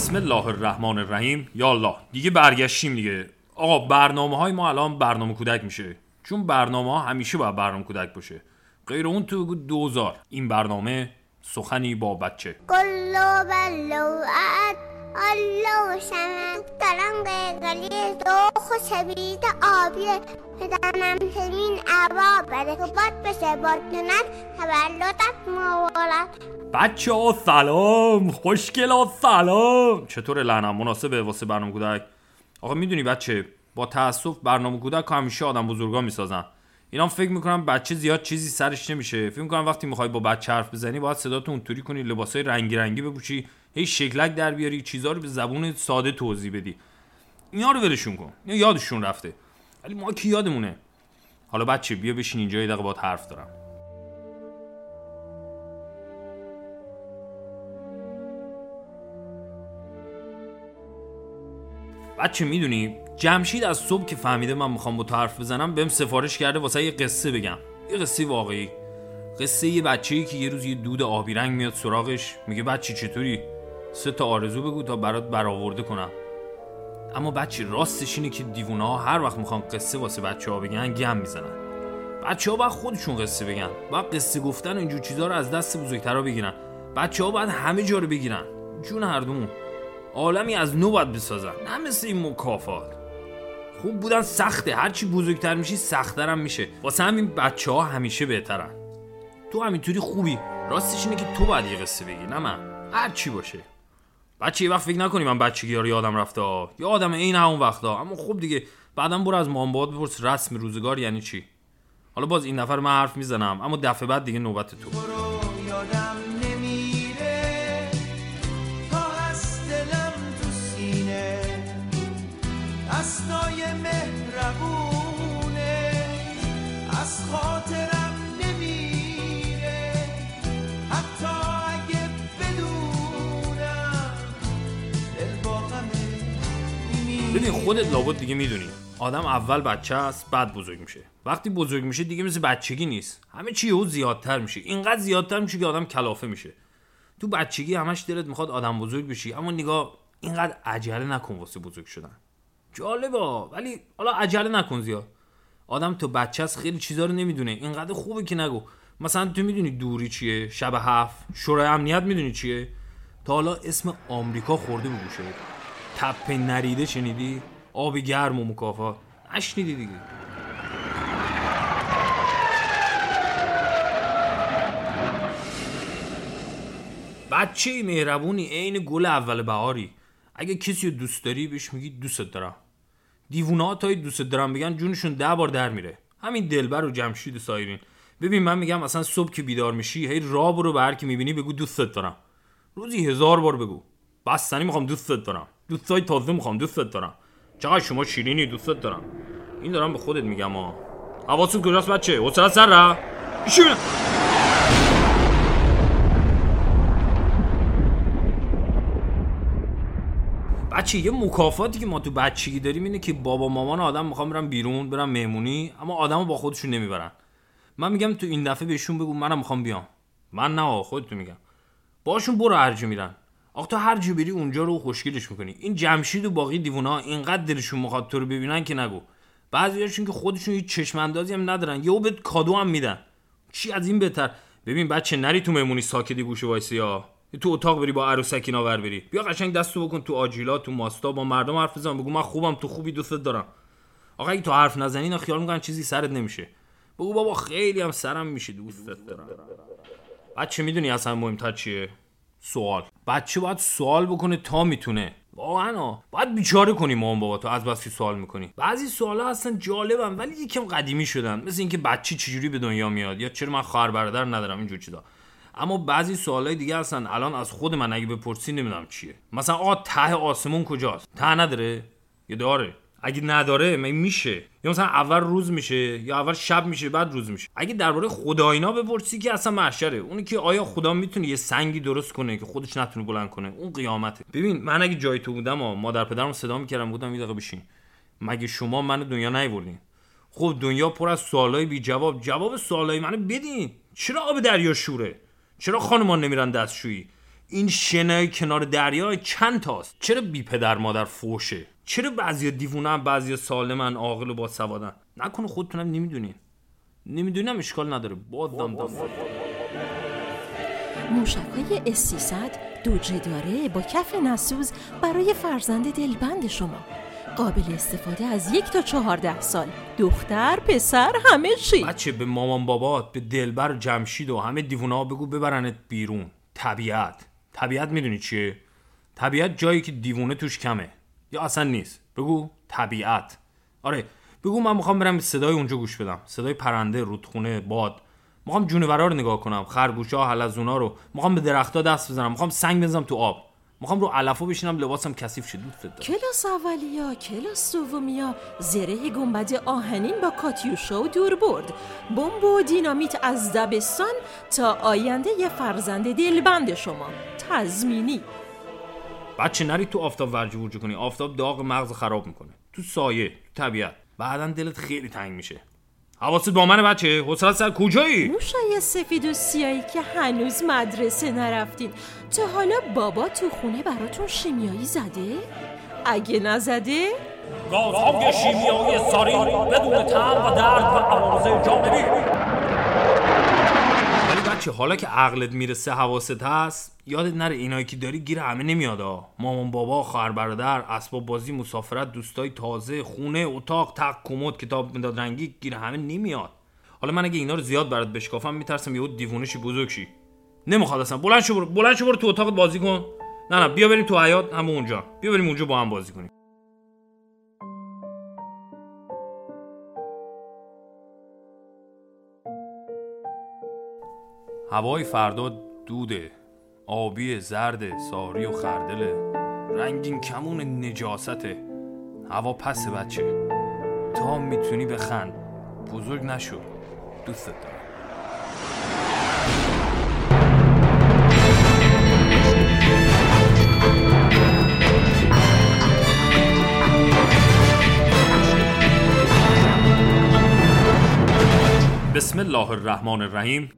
بسم الله الرحمن الرحیم. یا الله دیگه برگشتیم دیگه. آقا برنامه های ما الان برنامه کودک میشه. چون برنامه ها همیشه باید برنامه کودک باشه. غیر اون تو دوزار. این برنامه سخنی با بچه. الله قیقلی دو خوشبید آبیه پدرم سمین عبا بده. که باد بشه بادنت تولدت مبارک. بچه ها سلام خوشگل ها سلام. چطور لعنم مناسبه واسه برنامه کودک؟ آقا می‌دونی بچه با تاسف برنامه کودک همیشه آدم بزرگا می‌سازن. اینا فکر می‌کنم بچه زیاد چیزی سرش نمیشه. فکر می‌کنم وقتی می‌خوای با بچه حرف بزنی باید صداتو اونطوری کنی لباسای رنگی رنگی بپوشی هی شکلک در بیاری چیزا رو به زبون ساده توضیح بدی. اینا رو ولشون کن. اینا یادشون رفته. ولی ما کی یادمونه. حالا بچه بیا بشین اینجا یه دقیقه باهات حرف دارم. بچه می‌دونی جمشید از صبح که فهمیده من می‌خوام با تو حرف بزنم بهم سفارش کرده واسه یه قصه بگم. یه قصه واقعی. قصه یه بچه‌ای که یه روز یه دود آبی رنگ میاد سراغش. میگه بچه چطوری؟ سه تا آرزو بگو تا برات برآورده کنم. اما بچه راستش اینه که دیوونه ها هر وقت می‌خوان قصه واسه بچه ها بگن گم می‌زنن. بچه ها باید خودشون قصه بگن. باید قصه گفتن و اینجور چیزها رو از دست بزرگترا بگیرن. بچه ها باید همه جا رو بگیرن. جون هر دومون. عالمی از نو باید بسازن. نه مثل این مکافات. خوب بودن سخته. هرچی بزرگتر میشی سختترم میشه. واسه همین بچه ها همیشه بهترن. تو همینطوری خوبی. راستش اینه که تو باید یه قصه بگی نه من. هر چی باشه. بچه یه وقت فکر نکنی من بچگی رو یادم رفته؟ ها یا آدم این همون وقتا. اما خب دیگه بعدا برو از مامباد بپرس رسم روزگار یعنی چی؟ حالا باز این نفر من حرف می‌زنم اما دفعه بعد دیگه نوبت تو. ببین خودت لابد دیگه می‌دونی. آدم اول بچه است بعد بزرگ میشه. وقتی بزرگ میشه دیگه مثل بچگی نیست. همه چی یهو زیادتر میشه. اینقدر زیادتر میشه که آدم کلافه میشه. تو بچگی همش دلت می‌خواد آدم بزرگ بشی اما نگاه اینقدر عجله نکن واسه بزرگ شدن. جالبه. ولی حالا عجله نکن زیاد. آدم تو بچه است خیلی چیزا رو نمی‌دونه. اینقدر خوبه که نگو. مثلا تو می‌دونی دوری چیه؟ شب هفت. شورای امنیت می‌دونی چیه؟ تا حالا اسم آمریکا خورده به گوشه تپه نریده شنیدی؟ آب گرم و مکافات. نشنیدی دیگه. بچه مهربونی عین گل اول بهاری. اگه کسی رو دوست داری بهش میگی دوست دارم. دیوونه ها تا دوست دارم بگن جونشون ده بار در میره. همین دلبر و جمشید سایرین. ببین من میگم اصلا صبح که بیدار میشی هی راه برو به هر کی می‌بینی بگو دوستت دارم. روزی هزار بار بگو. بستنی می‌خوام دوستت دارم. دوستای تازه می‌خوام دوستت دارم. چقدر شما شیرینی دوستت دارم. این دارم به خودت میگم ها حواست کجاست بچه؟ حوصله سر را ایشون. بچه یه مکافاتی که ما تو بچگی داریم اینه که بابا مامان آدم می‌خوام برم بیرون برم مهمونی اما آدمو با خودشون نمی‌برن. من میگم تو این دفعه بهشون بگو منم می‌خوام بیام. من نه خودتون میگم. باشون برو هر جا میرن. آخه تو هر جا بری اونجا رو خوشگلش می‌کنی. این جمشید و باقی دیوونا اینقدر دلشون می‌خواد تو رو ببینن که نگو. بعضیاشون که خودشون هیچ چشم اندازی هم ندارن یهو بهت کادو هم میدن. چی از این بهتر؟ ببین بچه نری تو مهمونی ساکتی گوشه وایسی ها. تو اتاق بری با عروسکی ناور بری. بیا قشنگ دستو بکن تو آجیلا تو ماستا با مردم حرف بزن. بگو من خوبم تو خوبی دوستت دارم. آقا اگه تو حرف نزنی اینا خیال می‌کنن چیزی سرت نمیشه. بگو بابا خیلی هم سرم میشه دوستت دارم. بچه می‌دونی اصلا مهمتر چیه؟ سوال. بچه باید سوال بکنه تا می‌تونه؟ واقعا. باید بیچاره کنی مامان بابا تو از بس که سوال می‌کنی. بعضی سوالا هستن جالبن ولی یکم قدیمی شدن. مثل اینکه بچه چجوری به دنیا میاد یا چرا من خواهر برادر ندارم اینجور چیزا. اما بعضی سوالای دیگه هستن الان از خود من اگه بپرسی نمی‌دونم چیه. مثلا آقا ته آسمون کجاست؟ ته نداره؟ یا داره؟ اگه نداره می میشه؟ یا مثلا اول روز میشه یا اول شب میشه بعد روز میشه. اگه درباره خدایینا بپرسی که اصلا محشره. اونی که آیا خدا می‌تونه یه سنگی درست کنه که خودش نتونه بلند کنه؟ اون قیامته. ببین من اگه جای تو بودم و مادر پدرم صدا می‌کردم بودم یه بشین. مگه شما منو دنیا نیوردین؟ خب دنیا پر از سوالای بی جواب جواب سوالای منو بدین. چرا آب دریا شوره؟ چرا خانمان نمیرن دستشویی؟ این شنای کنار دریا چند تاست؟ چرا بی پدر مادر فوشه؟ چرا بعضیا دیوونن بعضیا سالمن عاقل و با سوادن نکنه خودتونم نمی‌دونین. نمی‌دونم اشکال نداره. بادم دام موشک های اس دوجه داره با کف نسوز برای فرزند دلبند شما. قابل استفاده از یک تا چهارده سال. دختر پسر همه چی. بچه به مامان بابات به دلبر جمشید و همه دیوونه ها بگو ببرنت بیرون. طبیعت. طبیعت می‌دونی چیه؟ طبیعت جایی که دیوونه توش کمه. یا اصلا نیست. بگو طبیعت. آره بگو من می‌خوام برم صدای اونجا گوش بدم. صدای پرنده رودخونه باد. می‌خوام جونورا رو نگاه کنم خرگوشا حلزونا رو. می‌خوام به درختها دست بزنم. می‌خوام سنگ بزنم تو آب. می‌خوام رو علفا بشینم لباسم کثیف شه. دوست کلاس اولیا کلاس دومیا زره گنبد آهنین با کاتیوشا و دور برد. بمب و دینامیت از دبستان تا آینده یه فرزند دلبند شما. تضمینی. بچه نری تو آفتاب ورجی ورجی کنی؟ آفتاب داغ مغز خراب می‌کنه. تو سایه تو طبیعت. بعدا دلت خیلی تنگ میشه. حواست با منه بچه. حسرت سر کجایی؟ موشای سفید و سیایی که هنوز مدرسه نرفتین. تا حالا بابا تو خونه براتون شیمیایی زده؟ اگه نزده؟ گازهای شیمیایی ساری بدون طعم و درد و عوارض جانبی بچه حالا که عقلت می‌رسه حواست هست یادت نره اینایی که داری گیر همه نمیادا مامان بابا خواهر برادر اسباب بازی مسافرت دوستای تازه خونه اتاق تق کمد کتاب مداد رنگی گیر همه نمیاد. حالا من اگه اینا رو زیاد برات بشکافم میترسم یهو دیوونشی بزرگ شی. نمی‌خواد اصلا. بلند شو برو بلند شو برو تو اتاقت بازی کن. نه نه بیا بریم تو حیات هم اونجا. بیا بریم اونجا با هم بازی کنیم. هوای فردا دوده آبی زرد ساری و خردله رنگین کمون نجاسته هوا پس بچه. تا می‌تونی بخند بزرگ نشو. دوستت دارم. بسم الله الرحمن الرحیم.